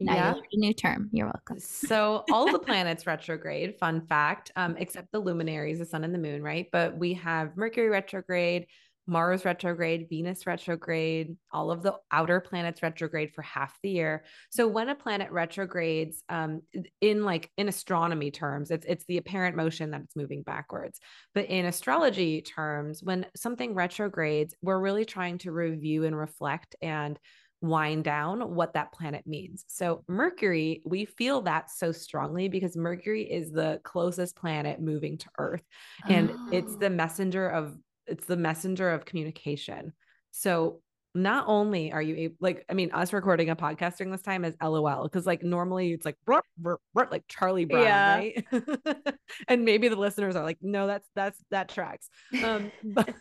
Now Yeah. you a new term. You're welcome. So all the planets retrograde, fun fact, um, except the luminaries, the sun and the moon, right? But we have Mercury retrograde, Mars retrograde, Venus retrograde, all of the outer planets retrograde for half the year. So when a planet retrogrades, um, in like in astronomy terms, it's it's the apparent motion that it's moving backwards. But in astrology terms, when something retrogrades, we're really trying to review and reflect and wind down what that planet means. So, Mercury, we feel that so strongly because Mercury is the closest planet moving to Earth and oh. it's the messenger of it's the messenger of communication. So, not only are you able, like, I mean, us recording a podcast during this time is LOL because, like, normally it's like, like Charlie Brown, yeah. right? and maybe the listeners are like, no, that's that's that tracks. Um, but,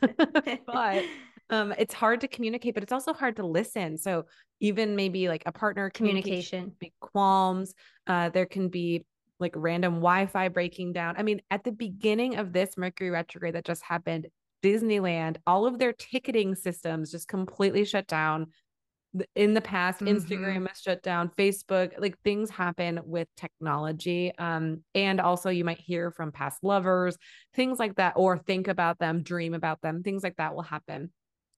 but um it's hard to communicate but it's also hard to listen. So even maybe like a partner communication, communication. qualms uh there can be like random wi-fi breaking down. I mean at the beginning of this mercury retrograde that just happened disneyland all of their ticketing systems just completely shut down. In the past mm-hmm. instagram has shut down facebook like things happen with technology um and also you might hear from past lovers things like that or think about them dream about them things like that will happen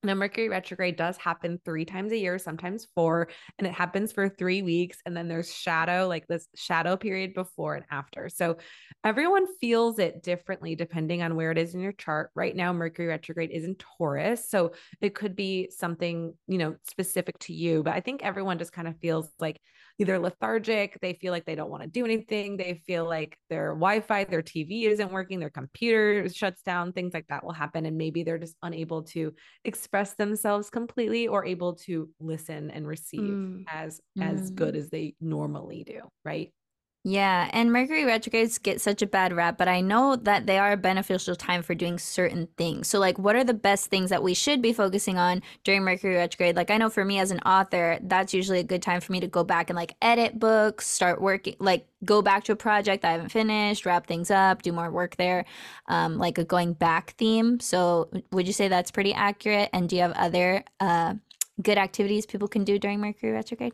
now, Mercury retrograde does happen three times a year, sometimes four, and it happens for three weeks. And then there's shadow, like this shadow period before and after. So everyone feels it differently depending on where it is in your chart. Right now, Mercury retrograde is in Taurus. So it could be something, you know, specific to you. But I think everyone just kind of feels like either lethargic, they feel like they don't want to do anything, they feel like their Wi-Fi, their TV isn't working, their computer shuts down, things like that will happen and maybe they're just unable to express themselves completely or able to listen and receive mm. as mm. as good as they normally do, right? Yeah, and Mercury retrogrades get such a bad rap, but I know that they are a beneficial time for doing certain things. So, like, what are the best things that we should be focusing on during Mercury retrograde? Like, I know for me as an author, that's usually a good time for me to go back and like edit books, start working, like, go back to a project I haven't finished, wrap things up, do more work there, um, like a going back theme. So, would you say that's pretty accurate? And do you have other uh, good activities people can do during Mercury retrograde?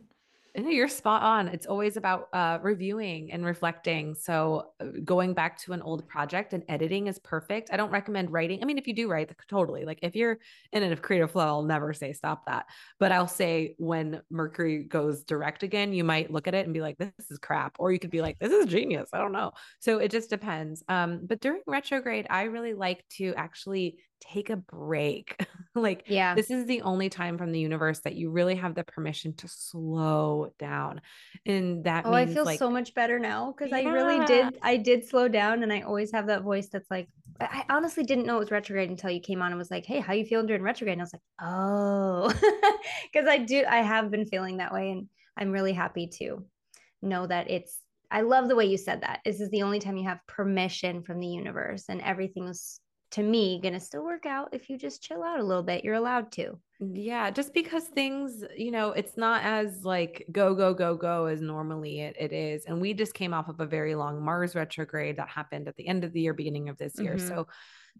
You're spot on. It's always about uh, reviewing and reflecting. So, uh, going back to an old project and editing is perfect. I don't recommend writing. I mean, if you do write, totally. Like if you're in a creative flow, I'll never say stop that. But I'll say when Mercury goes direct again, you might look at it and be like, "This is crap," or you could be like, "This is genius." I don't know. So it just depends. Um, but during retrograde, I really like to actually take a break. like, yeah, this is the only time from the universe that you really have the permission to slow down. And that oh, I feel like, so much better now because yeah. I really did. I did slow down, and I always have that voice that's like, I honestly didn't know it was retrograde until you came on and was like, "Hey, how you feeling during retrograde?" And I was like, "Oh," because I do. I have been feeling that way, and I'm really happy to know that it's. I love the way you said that. This is the only time you have permission from the universe, and everything was to me going to still work out if you just chill out a little bit. You're allowed to. Yeah, just because things, you know, it's not as like go, go, go, go as normally it, it is. And we just came off of a very long Mars retrograde that happened at the end of the year, beginning of this year. Mm-hmm. So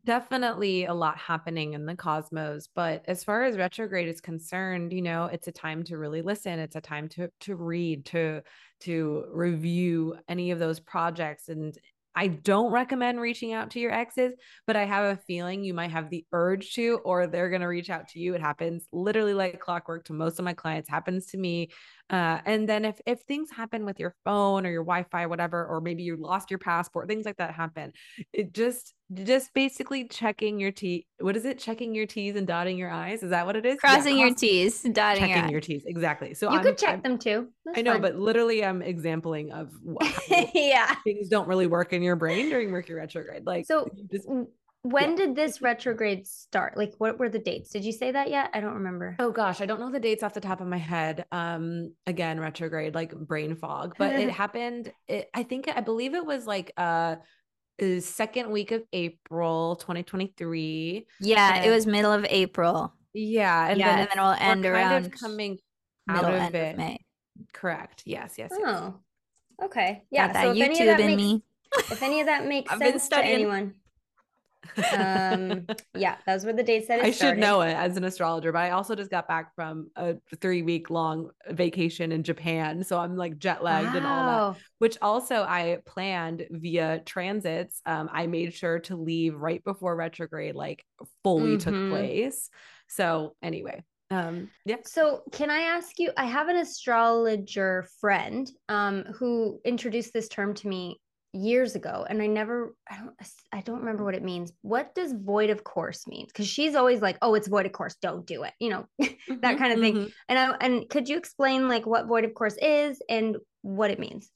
definitely a lot happening in the cosmos. But as far as retrograde is concerned, you know, it's a time to really listen. It's a time to to read, to to review any of those projects and I don't recommend reaching out to your exes, but I have a feeling you might have the urge to, or they're going to reach out to you. It happens literally like clockwork to most of my clients, happens to me. Uh, and then if if things happen with your phone or your Wi-Fi, whatever, or maybe you lost your passport, things like that happen. It just just basically checking your T. What is it? Checking your T's and dotting your I's. Is that what it is? Crossing yeah, your T's, dotting checking your, your T's. Exactly. So you I'm, could check I'm, them too. That's I know, fine. but literally, I'm exampling of yeah things don't really work in your brain during Mercury retrograde. Like so. Just, when yeah. did this retrograde start? Like, what were the dates? Did you say that yet? I don't remember. Oh gosh, I don't know the dates off the top of my head. Um, again, retrograde, like brain fog, but it happened. It, I think I believe it was like uh second week of April 2023. Yeah, and, it was middle of April. Yeah, and yeah, then, and then we'll end around of coming out of it. Of May. Correct. Yes. Yes. Oh, yes. okay. Yeah. Got that so YouTube in makes, me. if any of that makes sense to anyone, um, yeah, those were the dates that I started. should know it as an astrologer, but I also just got back from a three week long vacation in Japan. So I'm like jet lagged wow. and all that, which also I planned via transits. Um, I made sure to leave right before retrograde, like fully mm-hmm. took place. So anyway, um yeah so can i ask you i have an astrologer friend um who introduced this term to me years ago and I never I don't I don't remember what it means. What does void of course mean? Cuz she's always like, "Oh, it's void of course, don't do it." You know, mm-hmm, that kind of thing. Mm-hmm. And I and could you explain like what void of course is and what it means?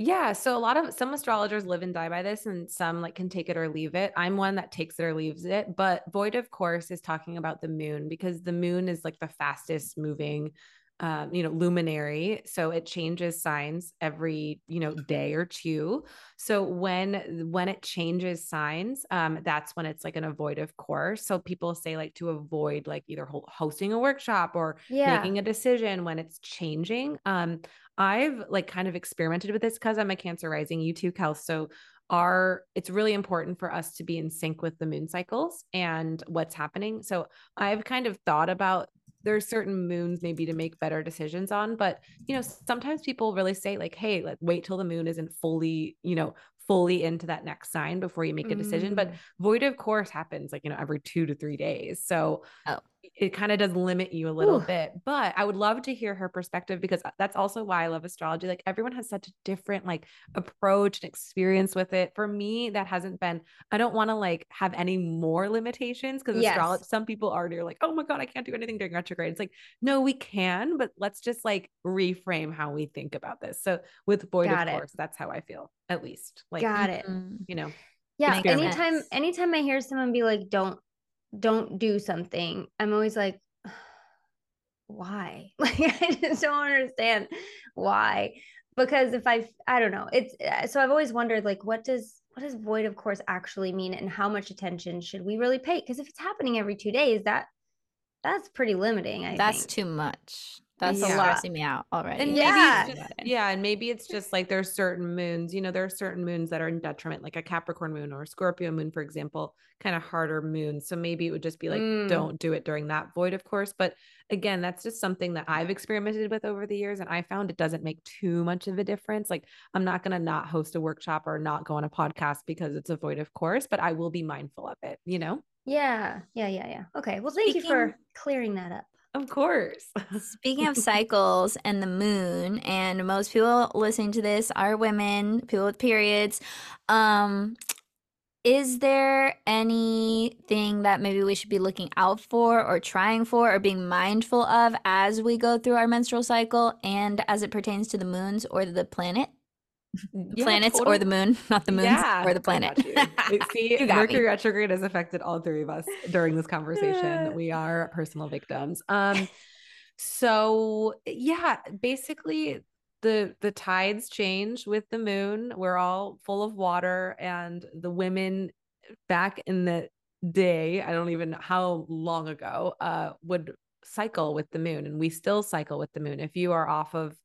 Yeah, so a lot of some astrologers live and die by this and some like can take it or leave it. I'm one that takes it or leaves it, but void of course is talking about the moon because the moon is like the fastest moving um, you know, luminary. So it changes signs every, you know, day or two. So when when it changes signs, um, that's when it's like an avoidtive course. So people say like to avoid like either hosting a workshop or yeah. making a decision when it's changing. Um, I've like kind of experimented with this because I'm a Cancer rising, you too, Kel. So our it's really important for us to be in sync with the moon cycles and what's happening. So I've kind of thought about there's certain moons maybe to make better decisions on but you know sometimes people really say like hey like wait till the moon isn't fully you know fully into that next sign before you make a decision. Mm. But void of course happens like, you know, every two to three days. So oh. It kind of does limit you a little Ooh. bit. But I would love to hear her perspective because uh, that's also why I love astrology. Like everyone has such a different like approach and experience with it. For me, that hasn't been, I don't want to like have any more limitations because yes. astrology, some people are like, oh my God, I can't do anything during retrograde. It's like, no, we can, but let's just like reframe how we think about this. So with void Got of it. course, that's how I feel at least. Like got it. You know. Yeah. Anytime anytime I hear someone be like, don't don't do something, I'm always like, why? Like I just don't understand why. Because if I I don't know, it's uh, so I've always wondered like what does what does void of course actually mean and how much attention should we really pay? Because if it's happening every two days, that that's pretty limiting. I that's think. too much. That's yeah. stressing me out already. And yeah. Just, yeah. And maybe it's just like there's certain moons, you know, there are certain moons that are in detriment, like a Capricorn moon or a Scorpio moon, for example, kind of harder moons. So maybe it would just be like, mm. don't do it during that void, of course. But again, that's just something that I've experimented with over the years. And I found it doesn't make too much of a difference. Like I'm not going to not host a workshop or not go on a podcast because it's a void, of course, but I will be mindful of it, you know? Yeah. Yeah. Yeah. Yeah. Okay. Well, thank Speaking- you for clearing that up. Of course. Speaking of cycles and the moon, and most people listening to this are women, people with periods. Um, is there anything that maybe we should be looking out for or trying for or being mindful of as we go through our menstrual cycle and as it pertains to the moons or the planet? yeah, planets totally. or the moon, not the moon yeah, or the planet. See, Mercury me. retrograde has affected all three of us during this conversation. we are personal victims. Um, so yeah, basically the the tides change with the moon. We're all full of water, and the women back in the day, I don't even know how long ago, uh, would cycle with the moon, and we still cycle with the moon. If you are off of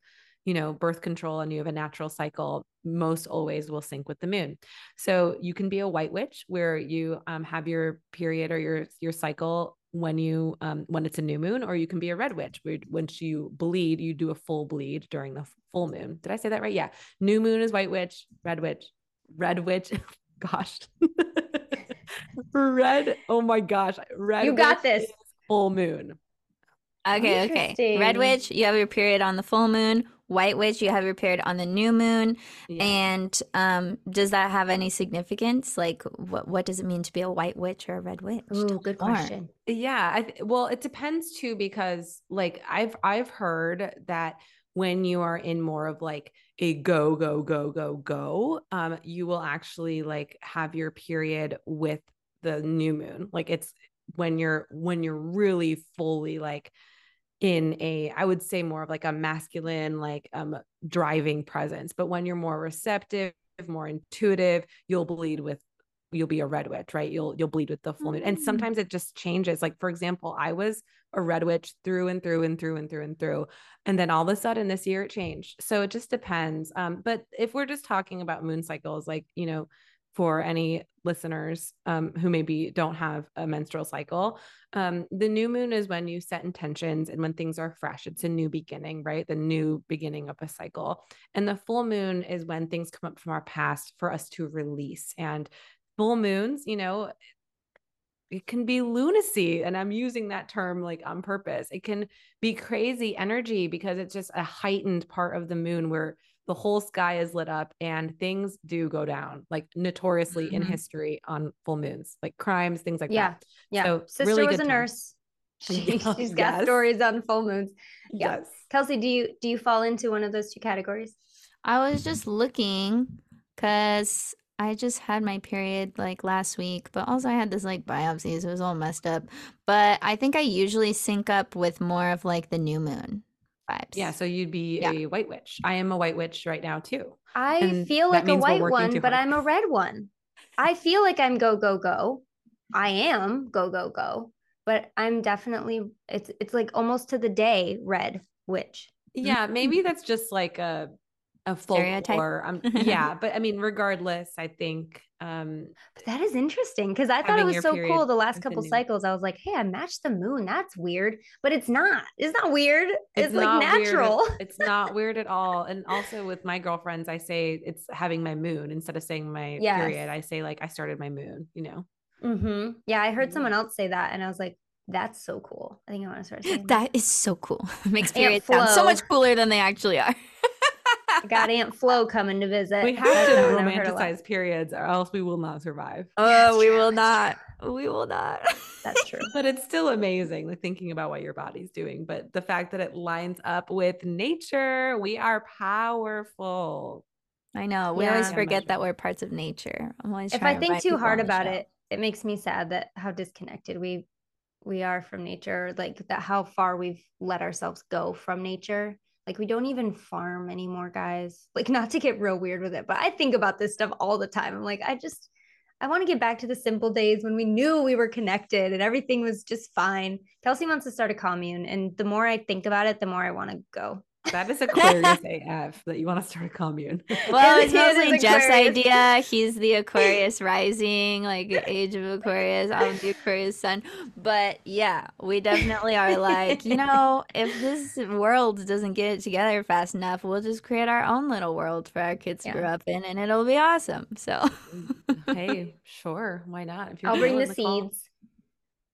you know, birth control and you have a natural cycle, most always will sync with the moon. So you can be a white witch where you um, have your period or your your cycle when you um, when it's a new moon, or you can be a red witch where once you bleed, you do a full bleed during the full moon. Did I say that right? Yeah. New moon is white witch, red witch, red witch. gosh. red. Oh my gosh. Red. You got this. Full moon. Okay, okay. Red witch, you have your period on the full moon. White witch, you have your period on the new moon. Yeah. And um, does that have any significance? Like, what what does it mean to be a white witch or a red witch? Ooh, good question. Yeah, th- well, it depends too because like I've I've heard that when you are in more of like a go go go go go, um, you will actually like have your period with the new moon. Like it's when you're when you're really fully like in a i would say more of like a masculine like um driving presence but when you're more receptive more intuitive you'll bleed with you'll be a red witch right? You'll you'll bleed with the full moon. And mm. sometimes it just changes. Like for example i was a red witch through and through and through and through and through and then all of a sudden this year it changed. So it just depends. Um but if we're just talking about moon cycles like you know for any listeners um, who maybe don't have a menstrual cycle. Um, the new moon is when you set intentions and when things are fresh. It's a new beginning, right? The new beginning of a cycle. And the full moon is when things come up from our past for us to release. And full moons, you know, it can be lunacy and i'm using that term like on purpose it can be crazy energy because it's just a heightened part of the moon where the whole sky is lit up and things do go down like notoriously mm-hmm. in history on full moons like crimes things like yeah. that yeah so sister really was a time. nurse she, has got yes. stories on full moons yeah. yes kelsey do you do you fall into one of those two categories i was just looking because I just had my period like last week, but also I had this like biopsy, so it was all messed up. But I think I usually sync up with more of like the new moon vibes. Yeah, so you'd be yeah. a white witch. I am a white witch right now too. I and feel like a white one, but I'm a red one. I feel like I'm go go go. I am go go go, but I'm definitely it's it's like almost to the day red witch. Yeah, maybe that's just like a a folklore. Um, yeah, but I mean, regardless, I think. Um, but that is interesting because I thought it was so cool. The last couple cycles, I was like, "Hey, I matched the moon. That's weird," but it's not. It's not weird. It's, it's like natural. Weird. It's not weird at all. And also with my girlfriends, I say it's having my moon instead of saying my yes. period. I say like I started my moon. You know. Mm-hmm. Yeah, I heard mm-hmm. someone else say that, and I was like, that's so cool. I think I want to start saying that. That is so cool. Makes periods sound so much cooler than they actually are. got Aunt Flo coming to visit. We have to romanticize periods, or else we will not survive. Oh, we will not. We will not. That's true. but it's still amazing, like thinking about what your body's doing. But the fact that it lines up with nature, we are powerful. I know. We yeah. always forget that we're parts of nature. I'm always if I think too hard about it, it makes me sad that how disconnected we we are from nature, like that how far we've let ourselves go from nature like we don't even farm anymore, guys. Like not to get real weird with it, but I think about this stuff all the time. I'm like, I just I want to get back to the simple days when we knew we were connected and everything was just fine. Kelsey wants to start a commune, and the more I think about it, the more I want to go. That is Aquarius AF that you want to start a commune. Well, it's mostly Jeff's idea. He's the Aquarius rising, like age of Aquarius. I'm the Aquarius sun. But yeah, we definitely are like, you know, if this world doesn't get it together fast enough, we'll just create our own little world for our kids to grow up in and it'll be awesome. So, mm, hey, sure. Why not? I'll bring the, the seeds. Call.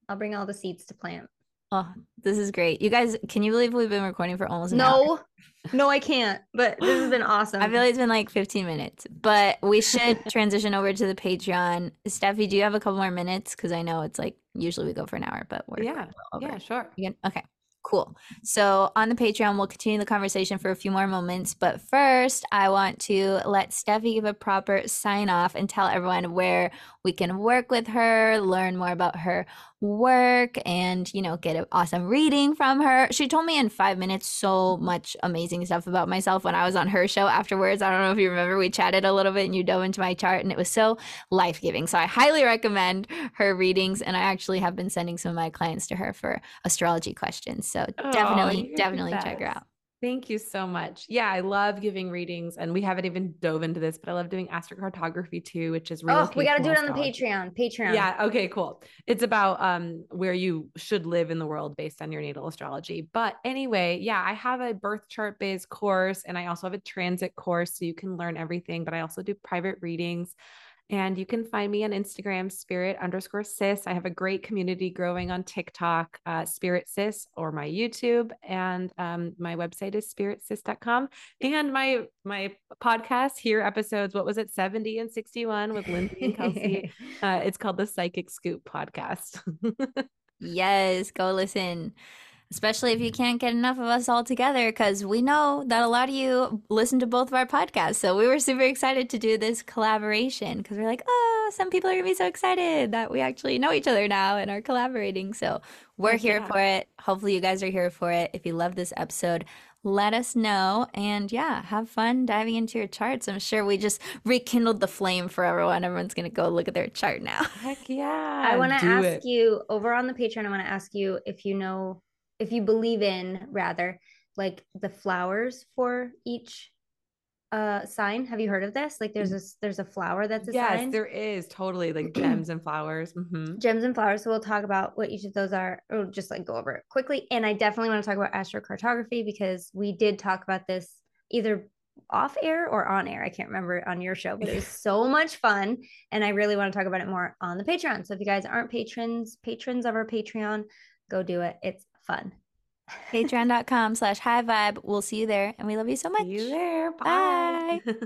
I'll bring all the seeds to plant. Oh, this is great. You guys, can you believe we've been recording for almost no, hour? No, I can't. But this has been awesome. I feel like it's been like 15 minutes, but we should transition over to the Patreon. Steffi, do you have a couple more minutes? Because I know it's like usually we go for an hour, but we're yeah, yeah, sure. Can, okay. Cool. So on the Patreon, we'll continue the conversation for a few more moments. But first, I want to let Steffi give a proper sign off and tell everyone where we can work with her, learn more about her work and you know get an awesome reading from her. She told me in five minutes so much amazing stuff about myself when i was on her show afterwards. I don't know if you remember we chatted a little bit and you dove into my chart and it was so life-giving. So i highly recommend her readings and i actually have been sending some of my clients to her for astrology questions. So oh, definitely definitely check her out Thank you so much. Yeah, I love giving readings, and we haven't even dove into this, but I love doing astrocartography too, which is. Oh, we got to do it on the Patreon. Patreon. Yeah. Okay. Cool. It's about um where you should live in the world based on your natal astrology. But anyway, yeah, I have a birth chart based course, and I also have a transit course, so you can learn everything. But I also do private readings. And you can find me on Instagram, spirit underscore sis. I have a great community growing on TikTok, uh, spirit sis, or my YouTube. And um, my website is spiritsis.com. And my my podcast here, episodes, what was it, 70 and 61 with Lynnsey and Kelsey. uh, it's called the Psychic Scoop podcast. yes, go listen especially if you can't get enough of us all together, because we know that a lot of you listen to both of our podcasts. So we were super excited to do this collaboration because we're like, oh, some people are going to be so excited that we actually know each other now and are collaborating. So we're here yeah. for it. Hopefully, you guys are here for it. If you love this episode, let us know. And yeah, have fun diving into your charts. I'm sure we just rekindled the flame for everyone. Everyone's going to go look at their chart now. Heck yeah. I want to ask it. you over on the Patreon, I want to ask you if you know if you believe in rather like the flowers for each uh sign. Have you heard of this? Like there's a there's a flower that's a yes, sign. there is totally like gems and flowers. hmm Gems and flowers. So we'll talk about what each of those are, or just like go over it quickly. And I definitely want to talk about astrocartography because we did talk about this either off air or on air. I can't remember on your show, but it was so much fun. And I really want to talk about it more on the Patreon. So if you guys aren't patrons, patrons of our Patreon, go do it. It's fun. Patreon.com slash high vibe. We'll see you there. And we love you so much. See you there. Bye. Bye.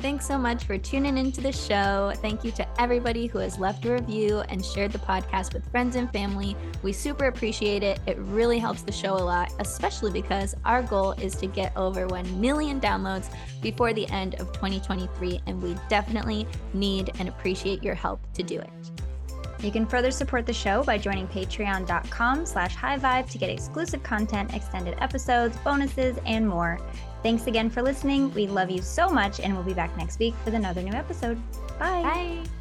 Thanks so much for tuning into the show. Thank you to everybody who has left a review and shared the podcast with friends and family. We super appreciate it. It really helps the show a lot, especially because our goal is to get over 1 million downloads before the end of 2023, and we definitely need and appreciate your help to do it. You can further support the show by joining patreon.com slash high vibe to get exclusive content, extended episodes, bonuses, and more. Thanks again for listening. We love you so much, and we'll be back next week with another new episode. Bye. Bye.